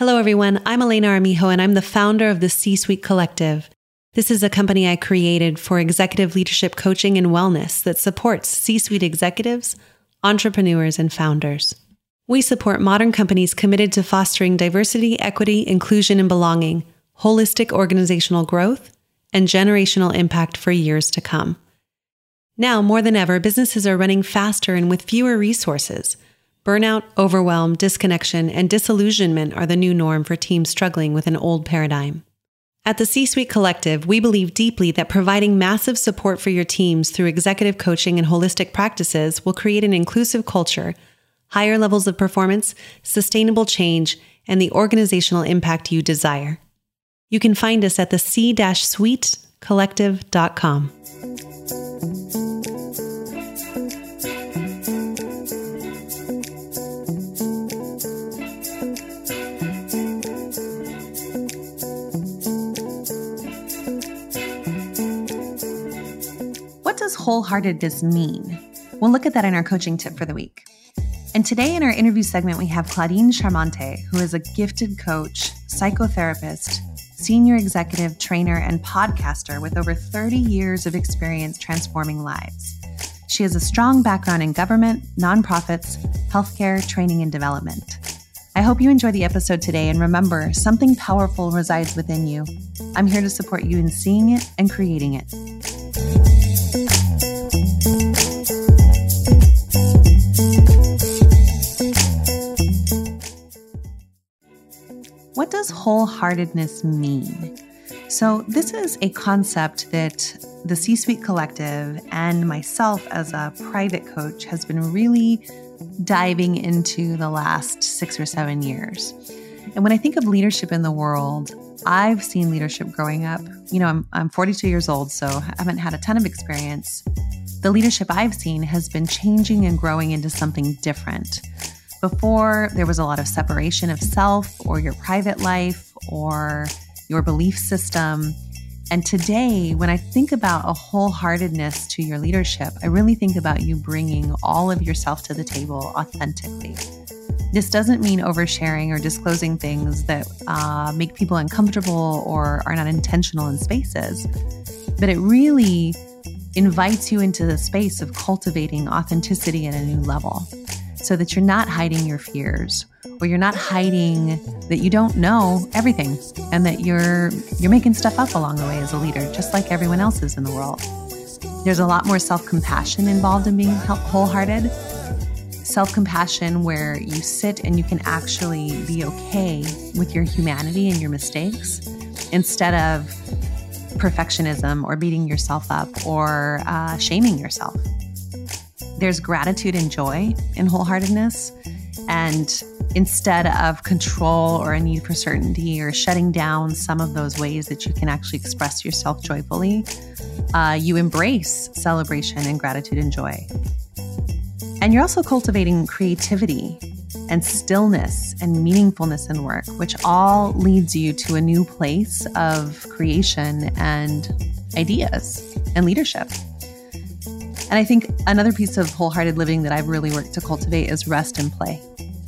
Hello, everyone. I'm Elena Armijo, and I'm the founder of the C Suite Collective. This is a company I created for executive leadership coaching and wellness that supports C suite executives, entrepreneurs, and founders. We support modern companies committed to fostering diversity, equity, inclusion, and belonging, holistic organizational growth, and generational impact for years to come. Now, more than ever, businesses are running faster and with fewer resources. Burnout, overwhelm, disconnection, and disillusionment are the new norm for teams struggling with an old paradigm. At the C Suite Collective, we believe deeply that providing massive support for your teams through executive coaching and holistic practices will create an inclusive culture, higher levels of performance, sustainable change, and the organizational impact you desire. You can find us at the c-suitecollective.com. does wholeheartedness mean? We'll look at that in our coaching tip for the week. And today in our interview segment, we have Claudine Chiarmonte, who is a gifted coach, psychotherapist, senior executive, trainer, and podcaster with over 30 years of experience transforming lives. She has a strong background in government, nonprofits, healthcare, training, and development. I hope you enjoy the episode today and remember something powerful resides within you. I'm here to support you in seeing it and creating it. What does wholeheartedness mean? So, this is a concept that the C Suite Collective and myself as a private coach has been really diving into the last six or seven years. And when I think of leadership in the world, I've seen leadership growing up. You know, I'm, I'm 42 years old, so I haven't had a ton of experience. The leadership I've seen has been changing and growing into something different. Before, there was a lot of separation of self or your private life or your belief system. And today, when I think about a wholeheartedness to your leadership, I really think about you bringing all of yourself to the table authentically. This doesn't mean oversharing or disclosing things that uh, make people uncomfortable or are not intentional in spaces, but it really invites you into the space of cultivating authenticity at a new level so that you're not hiding your fears or you're not hiding that you don't know everything and that you're you're making stuff up along the way as a leader just like everyone else is in the world. There's a lot more self-compassion involved in being wholehearted self compassion where you sit and you can actually be okay with your humanity and your mistakes instead of perfectionism or beating yourself up or uh, shaming yourself. There's gratitude and joy in wholeheartedness. And instead of control or a need for certainty or shutting down some of those ways that you can actually express yourself joyfully, uh, you embrace celebration and gratitude and joy. And you're also cultivating creativity and stillness and meaningfulness in work, which all leads you to a new place of creation and ideas and leadership. And I think another piece of wholehearted living that I've really worked to cultivate is rest and play.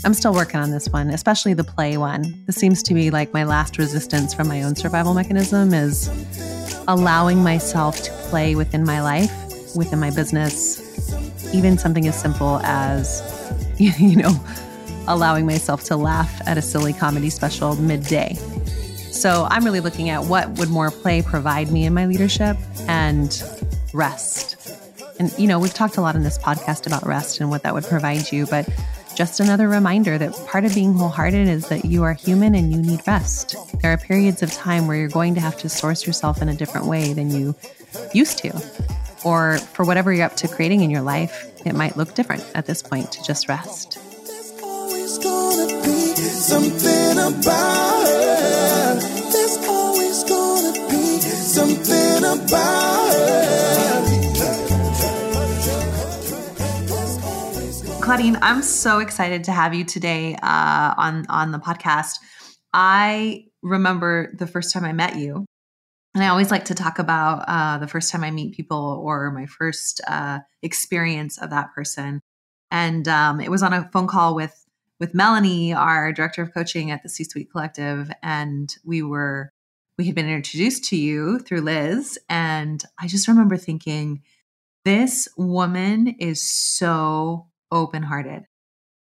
I'm still working on this one, especially the play one. This seems to be like my last resistance from my own survival mechanism is allowing myself to play within my life, within my business, even something as simple as, you know, allowing myself to laugh at a silly comedy special midday. So I'm really looking at what would more play provide me in my leadership and rest. And, you know, we've talked a lot in this podcast about rest and what that would provide you, but just another reminder that part of being wholehearted is that you are human and you need rest. There are periods of time where you're going to have to source yourself in a different way than you used to or for whatever you're up to creating in your life, it might look different at this point to just rest. something about her. Claudine, I'm so excited to have you today uh, on on the podcast. I remember the first time I met you and I always like to talk about uh, the first time I meet people or my first uh, experience of that person. And um, it was on a phone call with with Melanie, our director of coaching at the C Suite Collective, and we were we had been introduced to you through Liz, and I just remember thinking, this woman is so open hearted.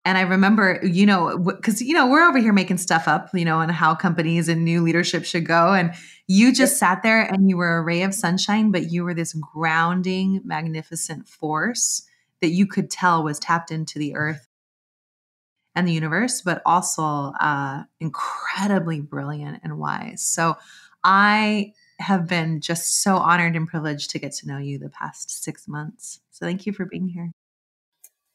And I remember, you know, because, you know, we're over here making stuff up, you know, on how companies and new leadership should go. And you just sat there and you were a ray of sunshine, but you were this grounding, magnificent force that you could tell was tapped into the earth and the universe, but also uh, incredibly brilliant and wise. So I have been just so honored and privileged to get to know you the past six months. So thank you for being here.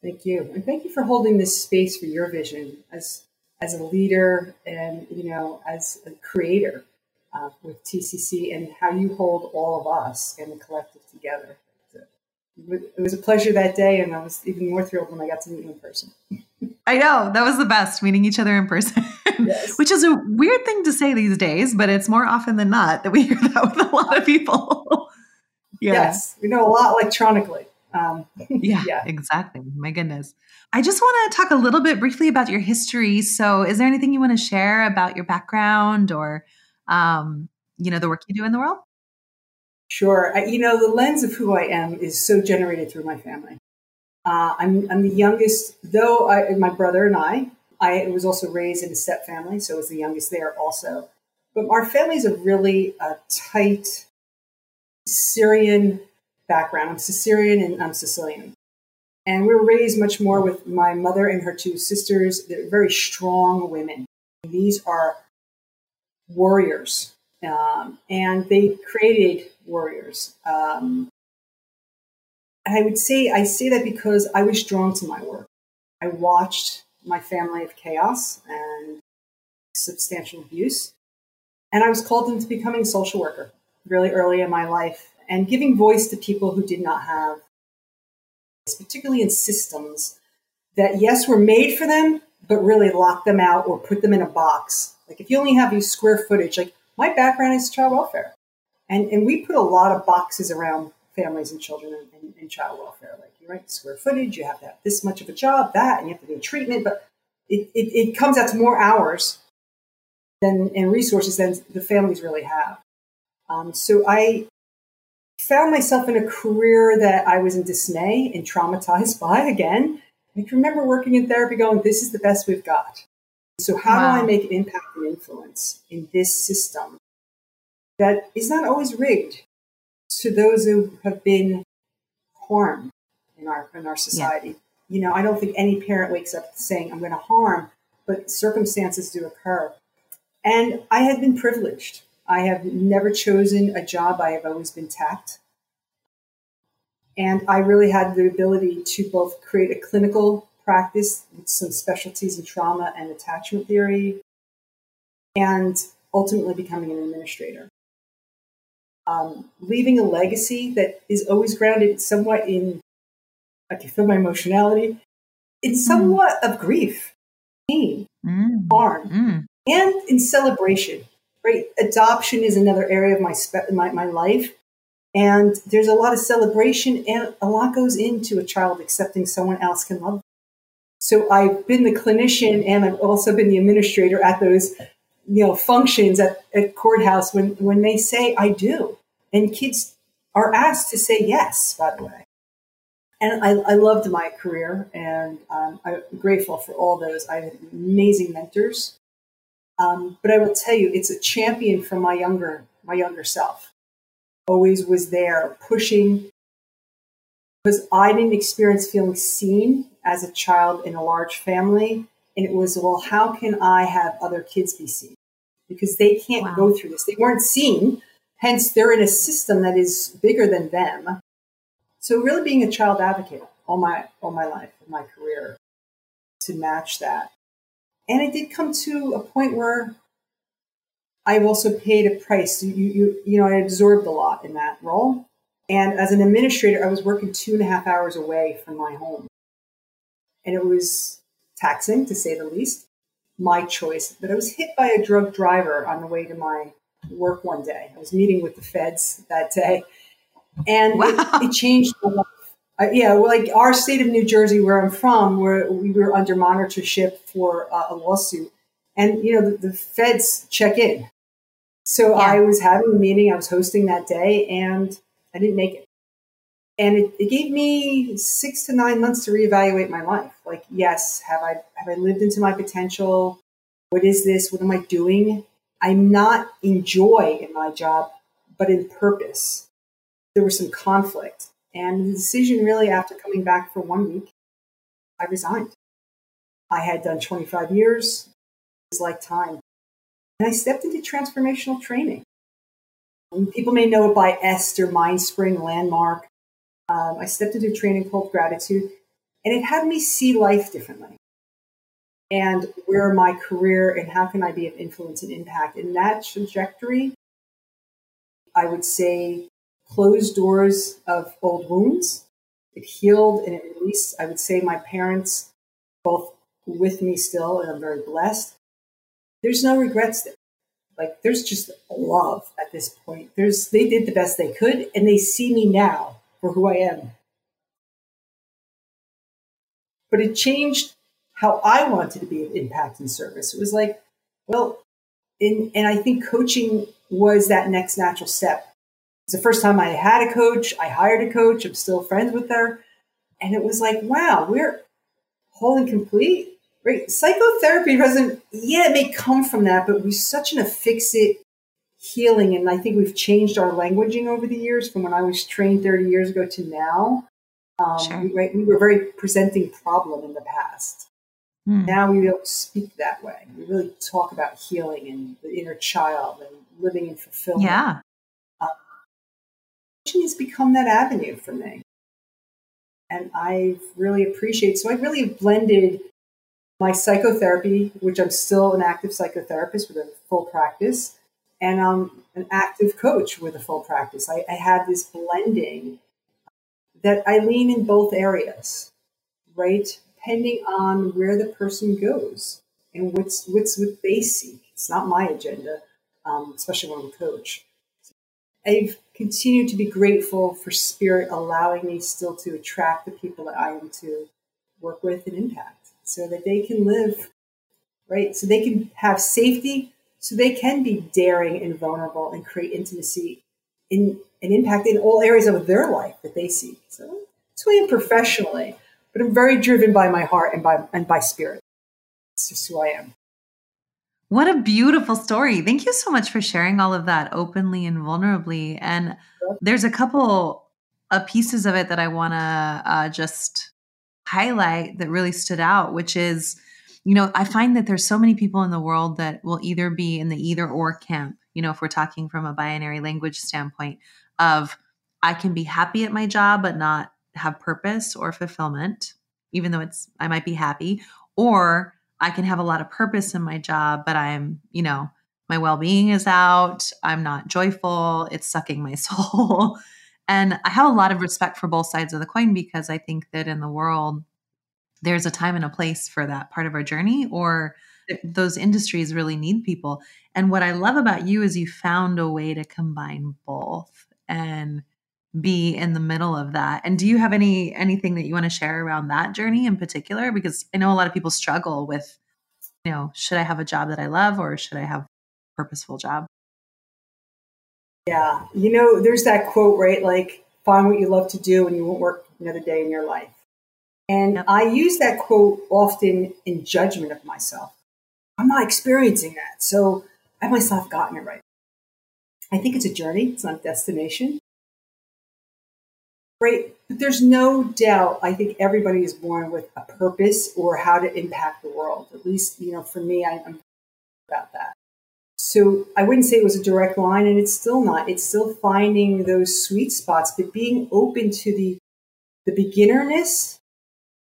Thank you. And thank you for holding this space for your vision as as a leader and you know as a creator uh, with TCC and how you hold all of us and the collective together. It was a pleasure that day, and I was even more thrilled when I got to meet you in person. I know that was the best meeting each other in person, yes. which is a weird thing to say these days, but it's more often than not that we hear that with a lot of people. yeah. Yes, we know a lot electronically. Um, yeah, yeah, exactly. My goodness. I just want to talk a little bit briefly about your history. So, is there anything you want to share about your background or, um, you know, the work you do in the world? Sure. I, you know, the lens of who I am is so generated through my family. Uh, I'm, I'm the youngest, though I, my brother and I, I was also raised in a step family, so I was the youngest there also. But our family is a really uh, tight Syrian background. I'm Sicilian and I'm Sicilian. And we were raised much more with my mother and her two sisters. They're very strong women. These are warriors. Um, and they created warriors. Um, I would say I say that because I was drawn to my work. I watched my family of chaos and substantial abuse, and I was called into becoming a social worker really early in my life and giving voice to people who did not have, particularly in systems that, yes, were made for them, but really lock them out or put them in a box. Like if you only have your square footage, like my background is child welfare. And, and we put a lot of boxes around families and children and, and, and child welfare. Like you write square footage, you have to have this much of a job, that, and you have to do treatment, but it, it, it comes out to more hours than and resources than the families really have. Um, so I found myself in a career that I was in dismay and traumatized by again. I can remember working in therapy going, this is the best we've got. So how wow. do I make an impact and influence in this system that is not always rigged to those who have been harmed in our in our society? Yeah. You know, I don't think any parent wakes up saying, I'm going to harm, but circumstances do occur. And I had been privileged. I have never chosen a job. I have always been tapped. And I really had the ability to both create a clinical practice with some specialties in trauma and attachment theory, and ultimately becoming an administrator. Um, leaving a legacy that is always grounded somewhat in, I can feel my emotionality, in hmm. somewhat mm. of grief, pain, mm. harm, mm. and in celebration right? Adoption is another area of my, spe- my, my life. And there's a lot of celebration and a lot goes into a child accepting someone else can love. Them. So I've been the clinician and I've also been the administrator at those, you know, functions at, at courthouse when, when they say I do. And kids are asked to say yes, by the way. And I, I loved my career and um, I'm grateful for all those. I had amazing mentors um, but I will tell you, it's a champion from my younger my younger self. Always was there pushing because I didn't experience feeling seen as a child in a large family. And it was, well, how can I have other kids be seen? Because they can't wow. go through this. They weren't seen. Hence, they're in a system that is bigger than them. So, really being a child advocate all my all my life, my career, to match that. And it did come to a point where I've also paid a price. You, you, you know, I absorbed a lot in that role. And as an administrator, I was working two and a half hours away from my home. And it was taxing, to say the least, my choice. But I was hit by a drug driver on the way to my work one day. I was meeting with the feds that day. And wow. it, it changed my life. Uh, yeah, well, like our state of New Jersey, where I'm from, where we were under monitorship for uh, a lawsuit, and you know the, the feds check in. So yeah. I was having a meeting, I was hosting that day, and I didn't make it. And it, it gave me six to nine months to reevaluate my life. Like, yes, have I have I lived into my potential? What is this? What am I doing? I'm not in joy in my job, but in purpose. There was some conflict. And the decision really after coming back for one week, I resigned. I had done 25 years. It was like time. And I stepped into transformational training. And people may know it by Esther Mindspring Landmark. Um, I stepped into training called Gratitude, and it had me see life differently. And where my career and how can I be of influence and impact in that trajectory? I would say closed doors of old wounds. It healed and it released. I would say my parents, both with me still, and I'm very blessed. There's no regrets there. Like there's just love at this point. There's they did the best they could, and they see me now for who I am. But it changed how I wanted to be of impact and service. It was like, well, in, and I think coaching was that next natural step. It's the first time I had a coach. I hired a coach. I'm still friends with her. And it was like, wow, we're whole and complete. Right? Psychotherapy doesn't, yeah, it may come from that, but we're such an affixit healing. And I think we've changed our languaging over the years from when I was trained 30 years ago to now. Um, sure. we, right? We were very presenting problem in the past. Mm. Now we don't speak that way. We really talk about healing and the inner child and living in fulfillment. Yeah. Um, has become that avenue for me. And I really appreciate, so I really blended my psychotherapy, which I'm still an active psychotherapist with a full practice, and I'm an active coach with a full practice. I, I have this blending that I lean in both areas, right? Depending on where the person goes and what's what's what they seek. It's not my agenda, um, especially when I'm a coach. I've continued to be grateful for Spirit allowing me still to attract the people that I am to work with and impact, so that they can live right, so they can have safety so they can be daring and vulnerable and create intimacy in an impact in all areas of their life that they seek. So it's way professionally, but I'm very driven by my heart and by and by spirit. It's just who I am. What a beautiful story. Thank you so much for sharing all of that openly and vulnerably. And there's a couple of pieces of it that I want to uh, just highlight that really stood out, which is you know, I find that there's so many people in the world that will either be in the either or camp, you know, if we're talking from a binary language standpoint of I can be happy at my job but not have purpose or fulfillment, even though it's I might be happy, or I can have a lot of purpose in my job, but I'm, you know, my well-being is out, I'm not joyful, it's sucking my soul. and I have a lot of respect for both sides of the coin because I think that in the world there's a time and a place for that part of our journey or those industries really need people. And what i love about you is you found a way to combine both. And be in the middle of that and do you have any anything that you want to share around that journey in particular because i know a lot of people struggle with you know should i have a job that i love or should i have a purposeful job yeah you know there's that quote right like find what you love to do and you won't work another day in your life and yep. I use that quote often in judgment of myself. I'm not experiencing that. So I myself gotten it right. I think it's a journey, it's not a destination. Right. But there's no doubt, I think everybody is born with a purpose or how to impact the world. At least, you know, for me, I, I'm about that. So I wouldn't say it was a direct line, and it's still not. It's still finding those sweet spots, but being open to the the beginnerness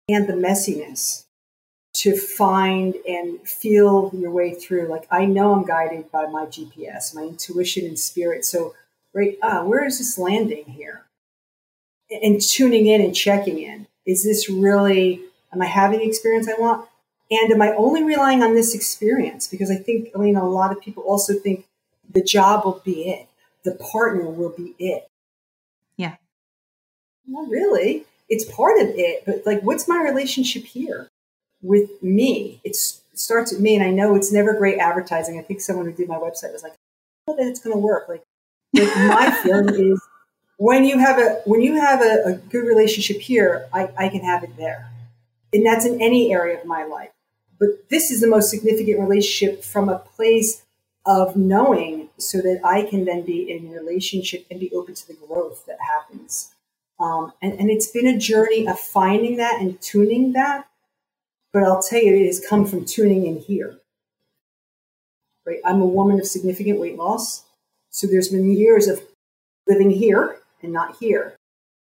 and the messiness to find and feel your way through. Like I know I'm guided by my GPS, my intuition and spirit. So, right, ah, where is this landing here? And tuning in and checking in. Is this really, am I having the experience I want? And am I only relying on this experience? Because I think, Elena, a lot of people also think the job will be it, the partner will be it. Yeah. Not really it's part of it, but like, what's my relationship here with me? It's, it starts with me, and I know it's never great advertising. I think someone who did my website was like, I "Oh, that it's going to work." Like, like my feeling is when you have a when you have a, a good relationship here, I, I can have it there, and that's in any area of my life. But this is the most significant relationship from a place of knowing so that I can then be in relationship and be open to the growth that happens. Um, and, and it's been a journey of finding that and tuning that. But I'll tell you, it has come from tuning in here. Right? I'm a woman of significant weight loss. So there's been years of living here and not here.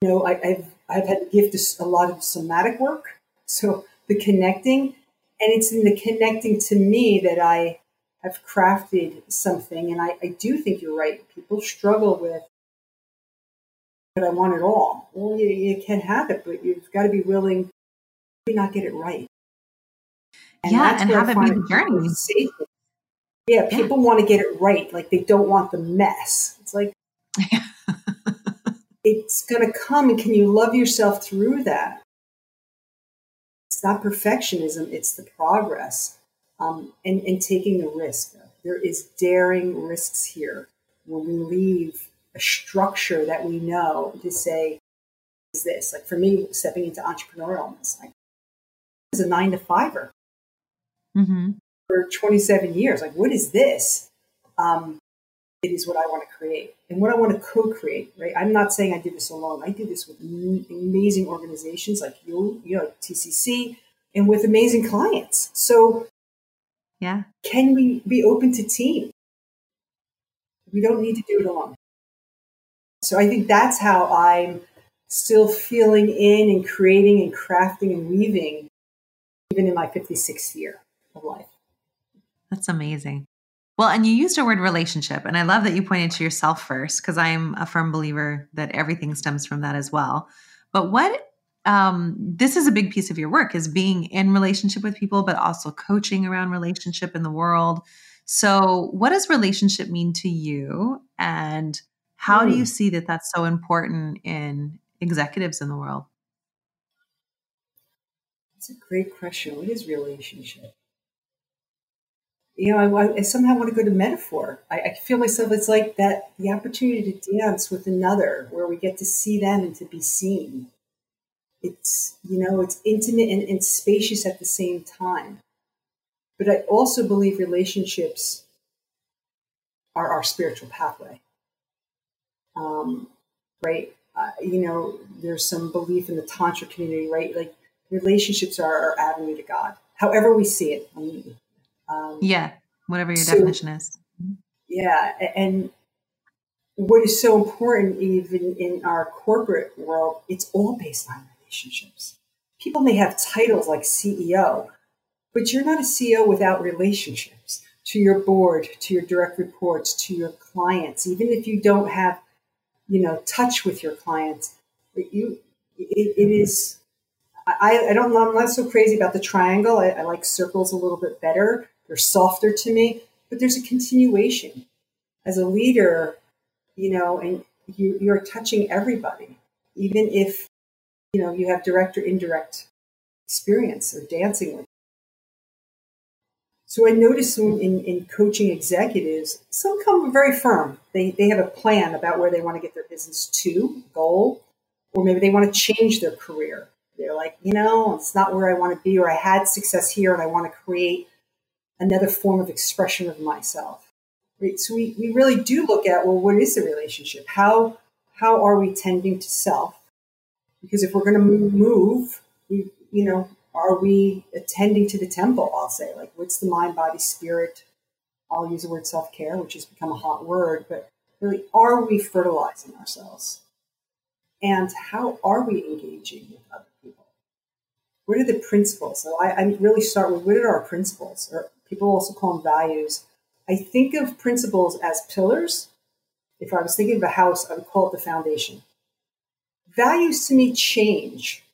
You know, I, have I've had to give this a lot of somatic work. So the connecting, and it's in the connecting to me that I have crafted something. And I, I do think you're right. People struggle with, but I want it all. Well, you, you can have it, but you've got to be willing to not get it right. And yeah, and have it be the journey. Yeah, people yeah. want to get it right. Like they don't want the mess. It's like, it's going to come. And can you love yourself through that? It's not perfectionism, it's the progress um, and, and taking the risk. There is daring risks here when we leave a structure that we know to say, is this? Like for me, stepping into entrepreneurialness, like as a nine to fiver mm-hmm. for 27 years. Like, what is this? Um, it is what I want to create and what I want to co-create, right? I'm not saying I did this alone. I did this with amazing organizations like you, you know, TCC, and with amazing clients. So yeah. Can we be open to team? We don't need to do it alone. So I think that's how I'm still feeling in and creating and crafting and weaving, even in my 56th year of life. That's amazing. Well, and you used a word relationship, and I love that you pointed to yourself first because I'm a firm believer that everything stems from that as well. But what um, this is a big piece of your work is being in relationship with people, but also coaching around relationship in the world. So, what does relationship mean to you, and how do you hmm. see that that's so important in executives in the world? That's a great question. What is relationship? You know, I, I somehow want to go to metaphor. I, I feel myself. It's like that the opportunity to dance with another, where we get to see them and to be seen. It's you know it's intimate and, and spacious at the same time. But i also believe relationships are our spiritual pathway. Um, right? Uh, you know there's some belief in the tantra community right? Like relationships are our avenue to god however we see it. I mean, um, yeah whatever your so, definition is yeah and what is so important even in our corporate world it's all based on relationships. People may have titles like CEO, but you're not a CEO without relationships to your board, to your direct reports, to your clients. Even if you don't have, you know, touch with your clients, you it, it is. I, I don't know. I'm not so crazy about the triangle. I, I like circles a little bit better. They're softer to me, but there's a continuation. As a leader, you know, and you, you're touching everybody, even if you know, you have direct or indirect experience or dancing with. So I notice in, in coaching executives, some come very firm. They, they have a plan about where they want to get their business to, goal, or maybe they want to change their career. They're like, you know, it's not where I want to be, or I had success here and I want to create another form of expression of myself. Right? So we, we really do look at, well, what is the relationship? How, how are we tending to self? Because if we're going to move, we, you know, are we attending to the temple? I'll say, like, what's the mind, body, spirit? I'll use the word self care, which has become a hot word, but really, are we fertilizing ourselves? And how are we engaging with other people? What are the principles? So I, I really start with what are our principles? Or people also call them values. I think of principles as pillars. If I was thinking of a house, I would call it the foundation values to me change,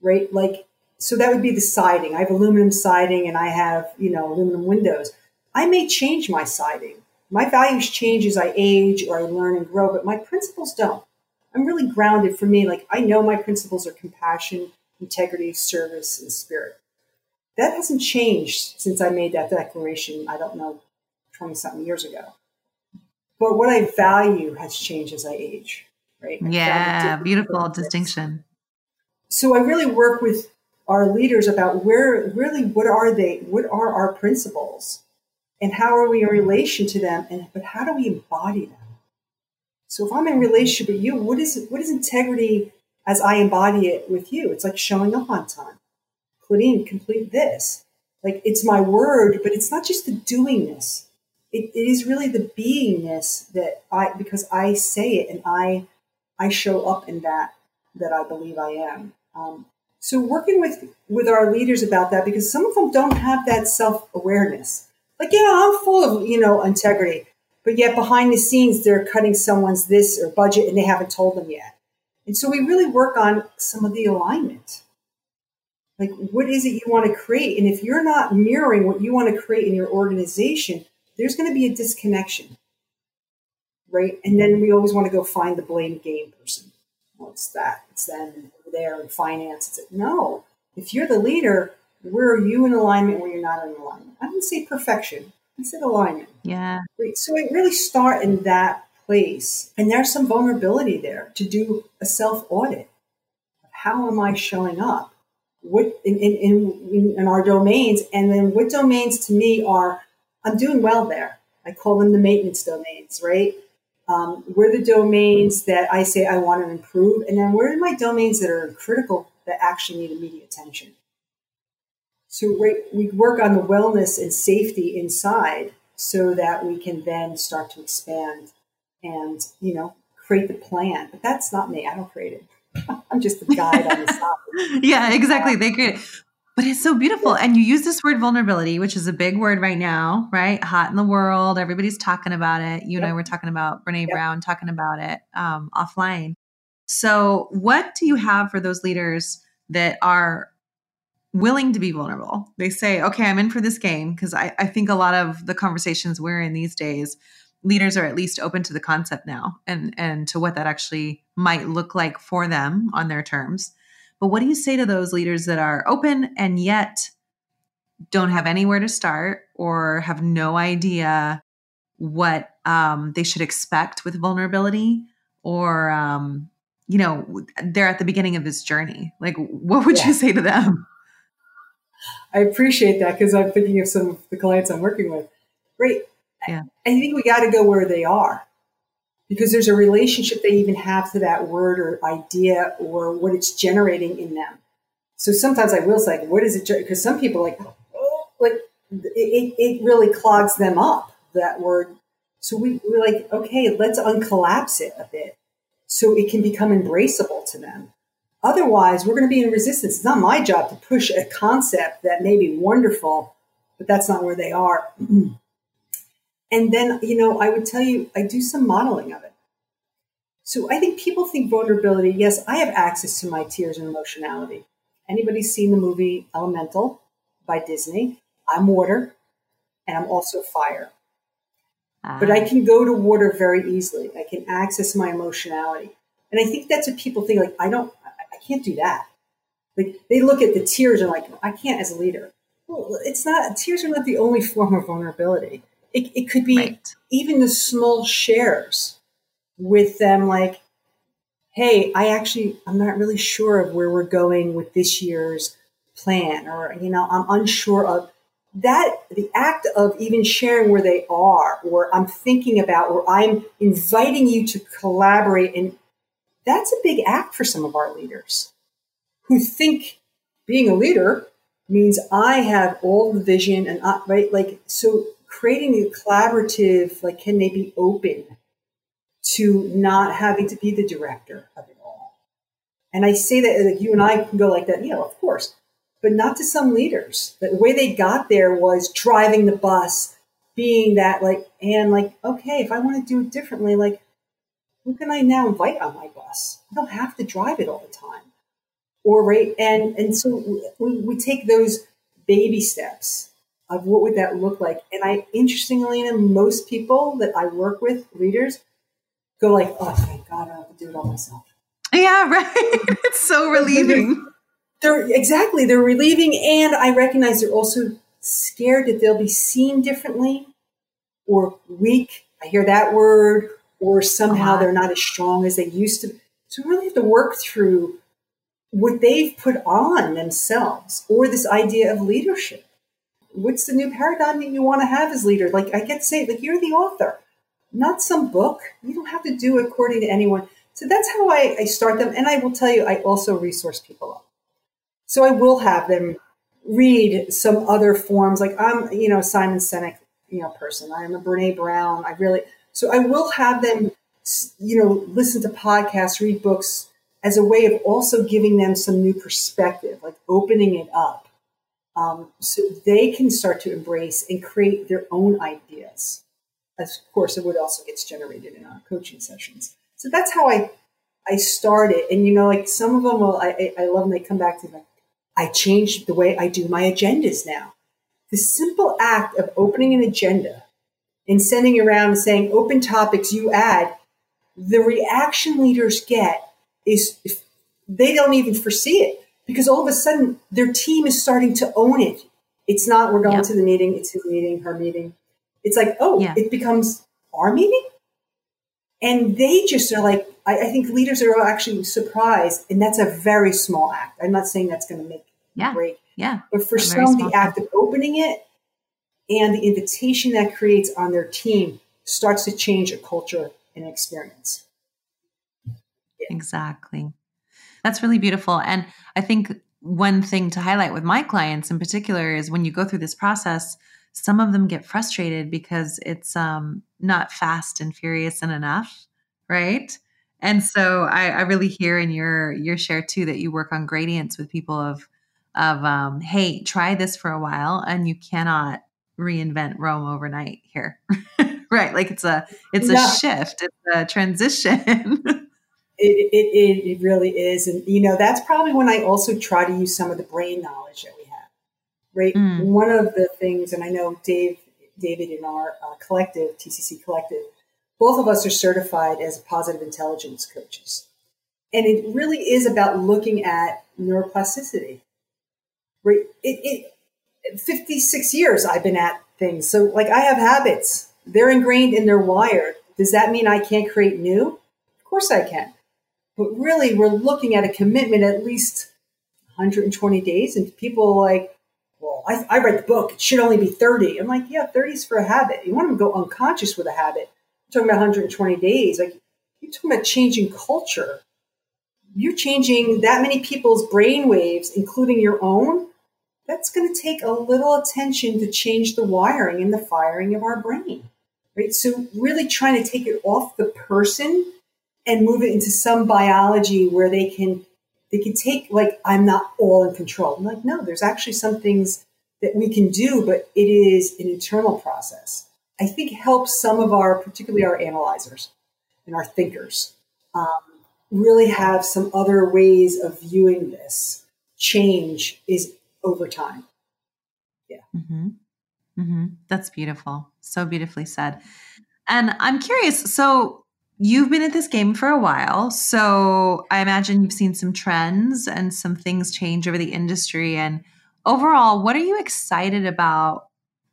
right? Like, so that would be the siding. I have aluminum siding and I have, you know, aluminum windows. I may change my siding. My values change as I age or I learn and grow, but my principles don't. I'm really grounded for me. Like I know my principles are compassion, integrity, service, and spirit. That hasn't changed since I made that declaration, I don't know, 20 something years ago. But what I value has changed as I age, right? I yeah, beautiful distinction. So I really work with our leaders about where really what are they, what are our principles and how are we in relation to them and but how do we embody them? So if I'm in relationship with you, what is what is integrity as I embody it with you? It's like showing up on time. Claudine, complete this. Like it's my word, but it's not just the doingness. It, it is really the beingness that I because I say it and I I show up in that that I believe I am. Um, so working with with our leaders about that because some of them don't have that self awareness. Like yeah, I'm full of you know integrity, but yet behind the scenes they're cutting someone's this or budget and they haven't told them yet. And so we really work on some of the alignment. Like, what is it you want to create? And if you're not mirroring what you want to create in your organization, there's going to be a disconnection. Right. And then we always want to go find the blame game person. Well, it's that. It's them there in finance. It's no. If you're the leader, where are you in alignment where you're not in alignment? I didn't say perfection. I said alignment. Yeah. Right. So it really start in that place. And there's some vulnerability there to do a self audit. How am I showing up? What in, in, in, our domains? And then what domains to me are, I'm doing well there. I call them the maintenance domains, right? Um, where the domains that I say I want to improve, and then where are my domains that are critical that actually need immediate attention. So right, we work on the wellness and safety inside so that we can then start to expand and, you know, create the plan. But that's not me. I don't create it. I'm just the guide on the side. yeah, exactly. They create it. But it's so beautiful. And you use this word vulnerability, which is a big word right now, right? Hot in the world. Everybody's talking about it. You yep. and I were talking about Brene yep. Brown talking about it um, offline. So, what do you have for those leaders that are willing to be vulnerable. They say, okay, I'm in for this game because I, I think a lot of the conversations we're in these days, leaders are at least open to the concept now and, and to what that actually might look like for them on their terms. But what do you say to those leaders that are open and yet don't have anywhere to start or have no idea what um, they should expect with vulnerability or um, you know they're at the beginning of this journey like what would yeah. you say to them I appreciate that because I'm thinking of some of the clients I'm working with. Great. Yeah. I think we got to go where they are because there's a relationship they even have to that word or idea or what it's generating in them. So sometimes I will say, what is it? Because some people like, oh, like it, it really clogs them up, that word. So we, we're like, okay, let's uncollapse it a bit so it can become embraceable to them. Otherwise, we're going to be in resistance. It's not my job to push a concept that may be wonderful, but that's not where they are. and then, you know, I would tell you, I do some modeling of it. So I think people think vulnerability. Yes, I have access to my tears and emotionality. Anybody seen the movie Elemental by Disney? I'm water and I'm also fire. But I ah. can go to water very easily. I can access my emotionality. And I think that's what people think like, I don't, I can't do that. Like they look at the tears and like, I can't as a leader. Well, it's not, tears are not the only form of vulnerability. It, it could be right. even the small shares with them, like, hey, I actually, I'm not really sure of where we're going with this year's plan, or, you know, I'm unsure of that. The act of even sharing where they are, or I'm thinking about, or I'm inviting you to collaborate and that's a big act for some of our leaders who think being a leader means I have all the vision and I, right, like so creating a collaborative, like can they be open to not having to be the director of it all? And I say that like you and I can go like that, yeah, of course, but not to some leaders. The way they got there was driving the bus, being that like, and like, okay, if I want to do it differently, like who can I now invite on my bus? I don't have to drive it all the time. Or right, and and so we, we take those baby steps of what would that look like. And I interestingly enough, most people that I work with, leaders, go like, oh, thank God I don't have to do it all myself. Yeah, right. it's so relieving. They're exactly they're relieving, and I recognize they're also scared that they'll be seen differently or weak. I hear that word, or somehow uh-huh. they're not as strong as they used to. So we really have to work through what they've put on themselves or this idea of leadership. What's the new paradigm that you want to have as leader? Like I get say, like you're the author, not some book. You don't have to do it according to anyone. So that's how I, I start them. And I will tell you, I also resource people up. So I will have them read some other forms. Like I'm, you know, Simon Sinek, you know, person. I'm a Brene Brown. I really, so I will have them, you know, listen to podcasts, read books as a way of also giving them some new perspective, like opening it up. Um, so they can start to embrace and create their own ideas. Of course, it would also gets generated in our coaching sessions. So that's how I I started. And you know, like some of them will I I love when they come back to like I changed the way I do my agendas now. The simple act of opening an agenda and sending around and saying open topics you add, the reaction leaders get is they don't even foresee it because all of a sudden their team is starting to own it. It's not we're going yep. to the meeting, it's his meeting, her meeting. It's like, oh, yeah. it becomes our meeting. And they just are like, I, I, think leaders are actually surprised. And that's a very small act. I'm not saying that's going to make yeah. break. Yeah. But for some, the act of opening it and the invitation that creates on their team starts to change a culture and experience. Yeah. Exactly. That's really beautiful. And I think one thing to highlight with my clients in particular is when you go through this process, some of them get frustrated because it's um, not fast and furious and enough, right? And so I, I, really hear in your your share too that you work on gradients with people of of um, hey, try this for a while, and you cannot reinvent Rome overnight here, right? Like it's a it's a shift, it's a transition. it, it, it really is, and you know that's probably when I also try to use some of the brain knowledge that we have, right? Mm. One of the things, and I know Dave, David in our uh, collective, TCC collective, both of us are certified as positive intelligence coaches. And it really is about looking at neuroplasticity. Right? It, it, 56 years I've been at things. So like I have habits. They're ingrained and they're wired. Does that mean I can't create new? Of course I can. But really we're looking at a commitment at least 120 days and people like well, I, I read the book. It should only be 30. I'm like, yeah, 30 is for a habit. You want them to go unconscious with a habit. You're talking about 120 days. Like, you're talking about changing culture. You're changing that many people's brain waves, including your own. That's going to take a little attention to change the wiring and the firing of our brain. Right. So, really trying to take it off the person and move it into some biology where they can they can take like i'm not all in control. I'm like no there's actually some things that we can do but it is an internal process. I think helps some of our particularly our analyzers and our thinkers um, really have some other ways of viewing this. Change is over time. Yeah. Mm-hmm. Mm-hmm. that's beautiful. So beautifully said. And i'm curious so You've been at this game for a while, so I imagine you've seen some trends and some things change over the industry. And overall, what are you excited about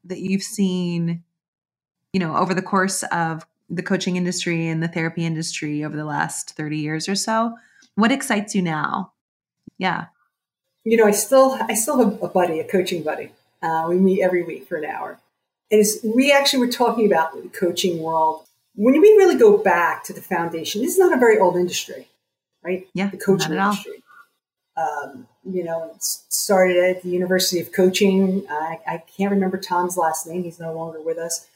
that you've seen, you know, over the course of the coaching industry and the therapy industry over the last 30 years or so? What excites you now? Yeah. You know, I still I still have a buddy, a coaching buddy. Uh, we meet every week for an hour. And we actually were talking about the coaching world when we really go back to the foundation, this is not a very old industry, right? Yeah, the coaching industry. Um, you know, it started at the University of Coaching. I, I can't remember Tom's last name; he's no longer with us.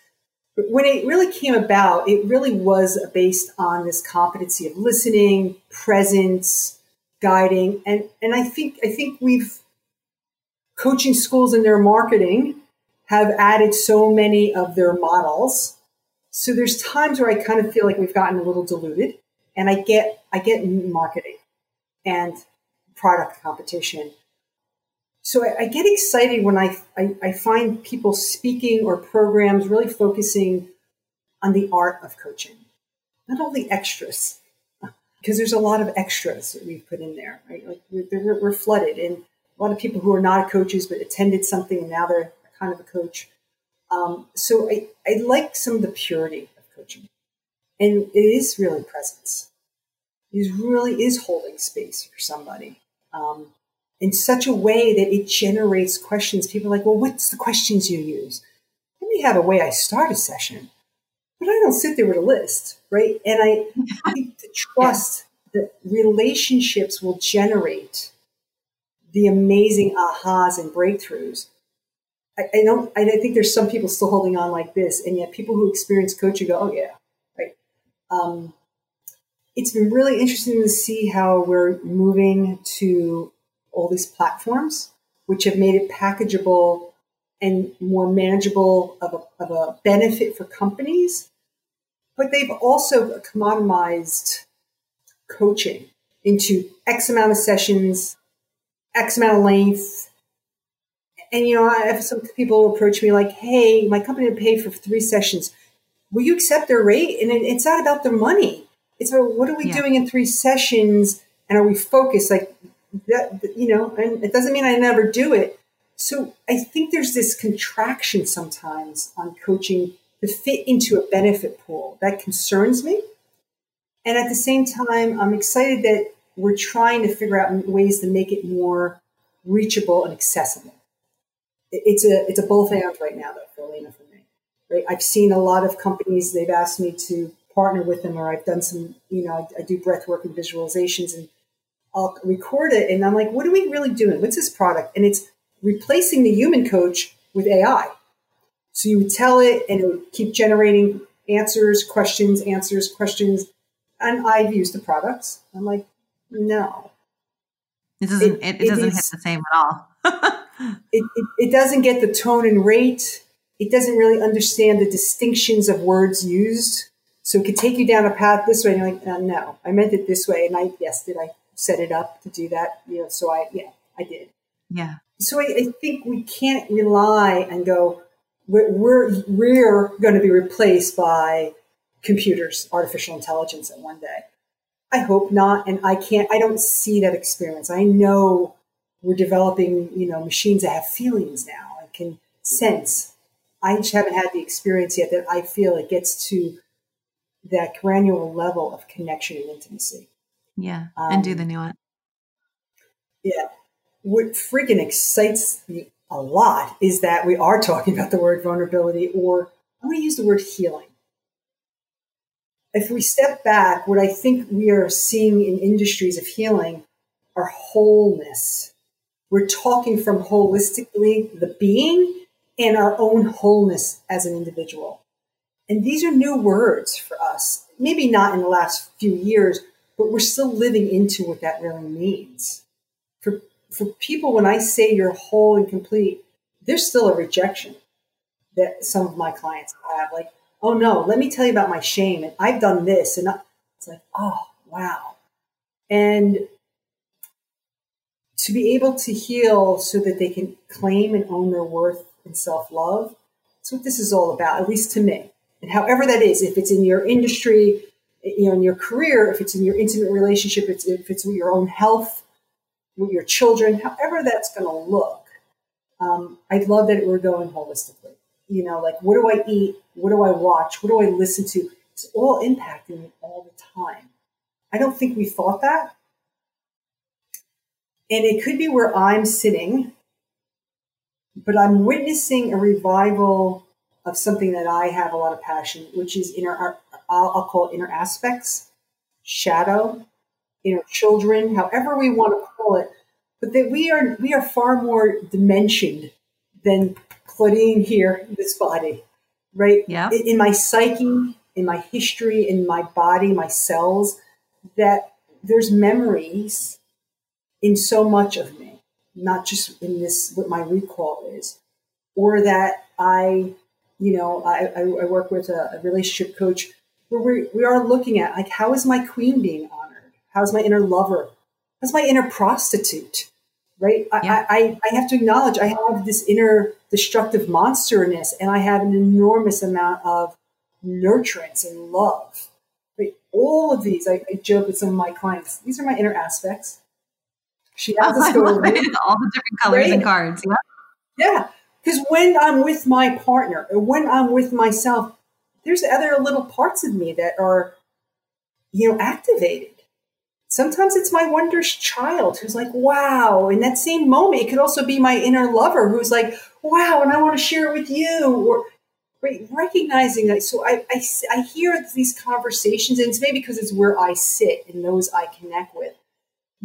But when it really came about, it really was based on this competency of listening, presence, guiding, and and I think I think we've coaching schools in their marketing have added so many of their models so there's times where I kind of feel like we've gotten a little diluted, and I get I get marketing and product competition. So I, I get excited when I, I, I find people speaking or programs really focusing on the art of coaching. not all the extras, because there's a lot of extras that we've put in there, right? Like we're, we're flooded, and a lot of people who are not coaches but attended something and now they're kind of a coach. Um, so I, I like some of the purity of coaching, and it is really presence. It really is holding space for somebody. Um, in such a way that it generates questions. People are like, well, what's the questions you use? Let me have a way I start a session, but I don't sit there with a list, right? And I, I trust that relationships will generate the amazing ahas and breakthroughs. I, I don't. I think there's some people still holding on like this, and yet people who experience coaching go, "Oh yeah, right." Um, it's been really interesting to see how we're moving to all these platforms, which have made it packageable and more manageable of a, of a benefit for companies. But they've also commoditized coaching into X amount of sessions, X amount of length. And, you know, I have some people approach me like, hey, my company would pay for three sessions. Will you accept their rate? And it's not about their money. It's about what are we yeah. doing in three sessions? And are we focused? Like, that, you know, and it doesn't mean I never do it. So I think there's this contraction sometimes on coaching to fit into a benefit pool that concerns me. And at the same time, I'm excited that we're trying to figure out ways to make it more reachable and accessible. It's a it's a both and right now, though, for Elena, for me. Right? I've seen a lot of companies. They've asked me to partner with them, or I've done some. You know, I, I do breath work and visualizations, and I'll record it and I'm like, what are we really doing? What's this product? And it's replacing the human coach with AI. So you would tell it and it would keep generating answers, questions, answers, questions. And I've used the products. I'm like, no. It doesn't it, it, it doesn't hit the same at all. it, it, it doesn't get the tone and rate. It doesn't really understand the distinctions of words used. So it could take you down a path this way, and you're like, uh, no, I meant it this way. And I, yes, did I set it up to do that. You know, so I, yeah, I did. Yeah. So I, I think we can't rely and go, we're, we're, we're going to be replaced by computers, artificial intelligence at one day. I hope not. And I can't, I don't see that experience. I know we're developing, you know, machines that have feelings now and can sense. I just haven't had the experience yet that I feel it gets to that granular level of connection and intimacy. Yeah. Um, and do the nuance. Yeah. What freaking excites me a lot is that we are talking about the word vulnerability, or I'm going to use the word healing. If we step back, what I think we are seeing in industries of healing are wholeness. We're talking from holistically the being and our own wholeness as an individual. And these are new words for us. Maybe not in the last few years, but we're still living into what that really means. For, for people, when I say you're whole and complete, there's still a rejection that some of my clients have. Like, oh no, let me tell you about my shame. And I've done this. And I, it's like, oh, wow. And to be able to heal so that they can claim and own their worth and self love. That's what this is all about, at least to me. And however that is, if it's in your industry, you know, in your career, if it's in your intimate relationship, it's, if it's with your own health, with your children, however that's going to look. Um, I love that we're going holistically. You know, like what do I eat? What do I watch? What do I listen to? It's all impacting me all the time. I don't think we thought that. And it could be where I'm sitting, but I'm witnessing a revival of something that I have a lot of passion, which is inner I'll, I'll call it inner aspects, shadow, inner children, however we want to call it, but that we are we are far more dimensioned than Claudine here this body, right? Yeah. In my psyche, in my history, in my body, my cells, that there's memories in so much of me, not just in this what my recall is, or that I, you know, I, I work with a, a relationship coach where we, we are looking at like how is my queen being honored how's my inner lover how's my inner prostitute right yeah. I, I, I have to acknowledge i have this inner destructive monster in this and i have an enormous amount of nurturance and love Right? All of these, I, I joke with some of my clients, these are my inner aspects. She has a story. All the different colors right? and cards. Yeah. Yeah. Because when I'm with my partner or when I'm with myself, there's other little parts of me that are, you know, activated. Sometimes it's my wondrous child who's like, wow. In that same moment, it could also be my inner lover who's like, wow, and I want to share it with you. Or right, recognizing that. So I, I, I hear these conversations, and it's maybe because it's where I sit and those I connect with.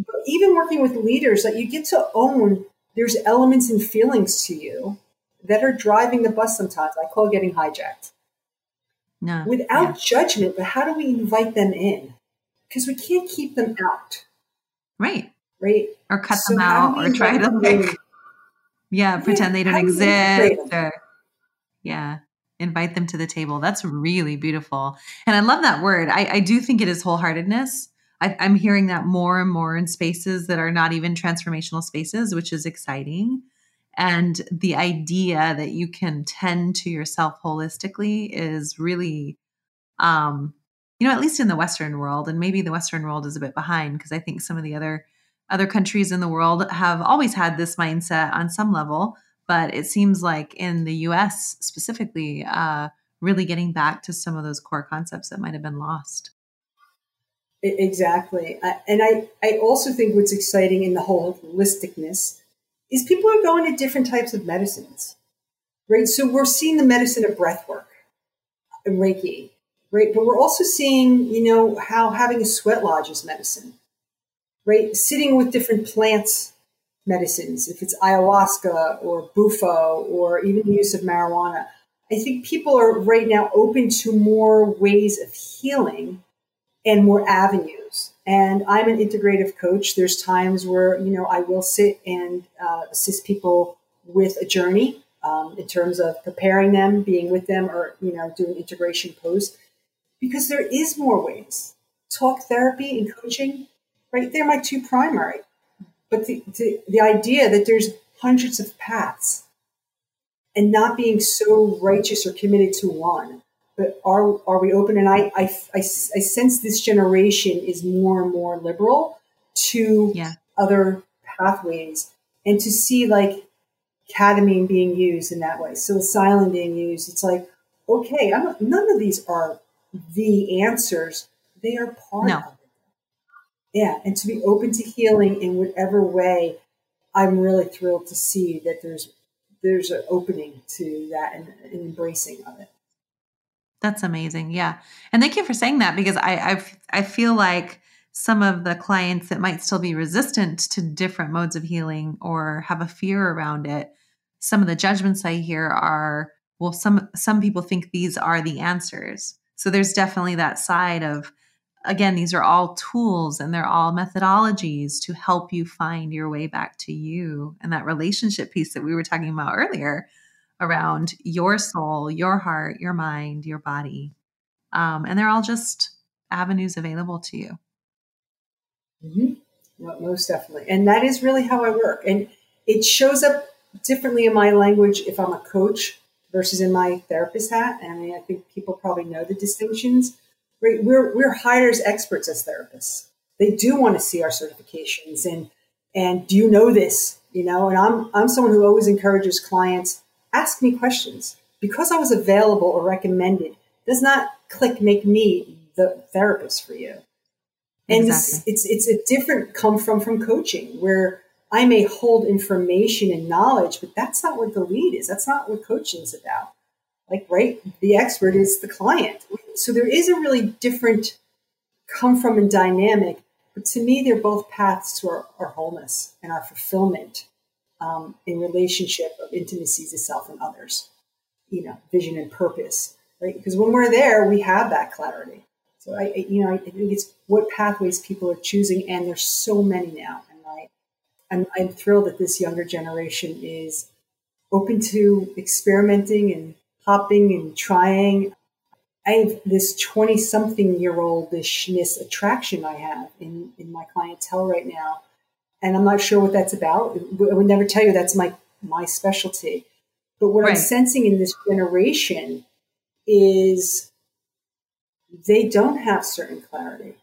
But even working with leaders, that like you get to own there's elements and feelings to you that are driving the bus sometimes. I call getting hijacked. No, Without yeah. judgment, but how do we invite them in? Because we can't keep them out. Right. Right. Or cut so them out or try to like, yeah, pretend they don't exist or, yeah, invite them to the table. That's really beautiful. And I love that word. I, I do think it is wholeheartedness. I, I'm hearing that more and more in spaces that are not even transformational spaces, which is exciting. And the idea that you can tend to yourself holistically is really, um, you know, at least in the Western world, and maybe the Western world is a bit behind because I think some of the other other countries in the world have always had this mindset on some level, but it seems like in the U.S. specifically, uh, really getting back to some of those core concepts that might have been lost. Exactly. And I, I also think what's exciting in the whole holisticness is people are going to different types of medicines, right? So we're seeing the medicine of breath work and Reiki, right? But we're also seeing, you know, how having a sweat lodge is medicine, right? Sitting with different plants medicines, if it's ayahuasca or bufo or even the use of marijuana. I think people are right now open to more ways of healing and more avenues. And I'm an integrative coach. There's times where, you know, I will sit and uh, assist people with a journey um, in terms of preparing them, being with them, or, you know, doing integration post, because there is more ways. Talk therapy and coaching, right? They're my two primary. But the, the, the idea that there's hundreds of paths and not being so righteous or committed to one but are are we open? And I, I, I, I sense this generation is more and more liberal to yeah. other pathways and to see like ketamine being used in that way, psilocybin being used. It's like, okay, I'm, none of these are the answers. They are part no. of it. Yeah, and to be open to healing in whatever way, I'm really thrilled to see that there's there's an opening to that and an embracing of it. That's amazing. Yeah. And thank you for saying that because I I've, I feel like some of the clients that might still be resistant to different modes of healing or have a fear around it, some of the judgments I hear are, well, some some people think these are the answers. So there's definitely that side of again, these are all tools and they're all methodologies to help you find your way back to you and that relationship piece that we were talking about earlier around your soul, your heart, your mind, your body. Um, and they're all just avenues available to you. Mm-hmm. Most definitely. And that is really how I work. And it shows up differently in my language if I'm a coach versus in my therapist hat. And I mean, I think people probably know the distinctions. We're, we're, we're hired as experts as therapists. They do want to see our certifications and, and do you know this? You know, and I'm, I'm someone who always encourages clients ask me questions. Because I was available or recommended does not click make me the therapist for you. And exactly. it's it's a different come from from coaching where I may hold information and knowledge, but that's not what the lead is. That's not what coaching is about. Like, right, the expert is the client. So there is a really different come from and dynamic. But to me, they're both paths to our, our wholeness and our fulfillment um, in relationship of intimacies of self and others, you know, vision and purpose, right? Because when we're there, we have that clarity. So I, you know, I think it's what pathways people are choosing, and there's so many now. And I, I'm, I'm thrilled that this younger generation is open to experimenting and hopping and trying. I have this 20 something year oldishness attraction I have in, in my clientele right now and I'm not sure what that's about. I would never tell you that's my my specialty. But what right. I'm sensing in this generation is they don't have certain clarity.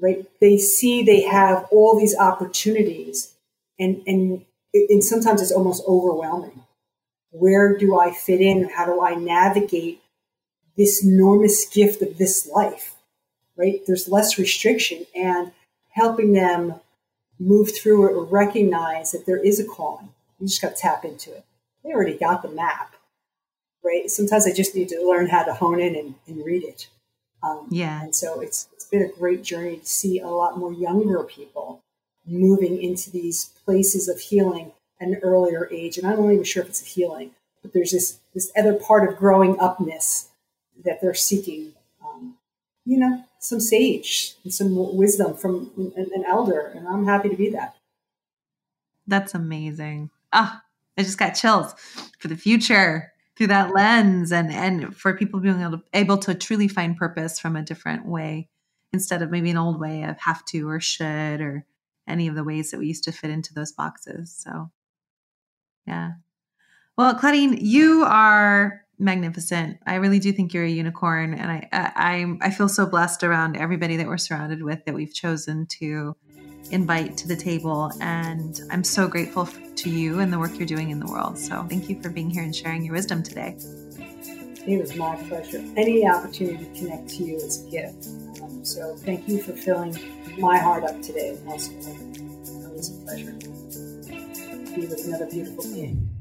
Right? They see they have all these opportunities and, and, and sometimes it's almost overwhelming. Where do I fit in? How do I navigate this enormous gift of this life? Right? There's less restriction and helping them move through it or recognize that there is a calling. You just got to tap into it. They already got the map, right? Sometimes I just need to learn how to hone in and, and read it. Um, yeah. And so it's it's been a great journey to see a lot more younger people moving into these places of healing at an earlier age. And I'm not even sure if it's a healing, but there's this this other part of growing upness that they're seeking. Um, you know, some sage and some wisdom from an, an elder, and I'm happy to be that. That's amazing. Ah, I just got chills for the future through that lens and and for people being able to, able to truly find purpose from a different way instead of maybe an old way of have to or should or any of the ways that we used to fit into those boxes. So yeah. Well, Claudine, you are magnificent. I really do think you're a unicorn, and I, I I feel so blessed around everybody that we're surrounded with that we've chosen to invite to the table. And I'm so grateful to you and the work you're doing in the world. So thank you for being here and sharing your wisdom today. It was my pleasure. Any opportunity to connect to you is a gift. Um, so thank you for filling my heart up today. Also, it was a pleasure to be with another beautiful being.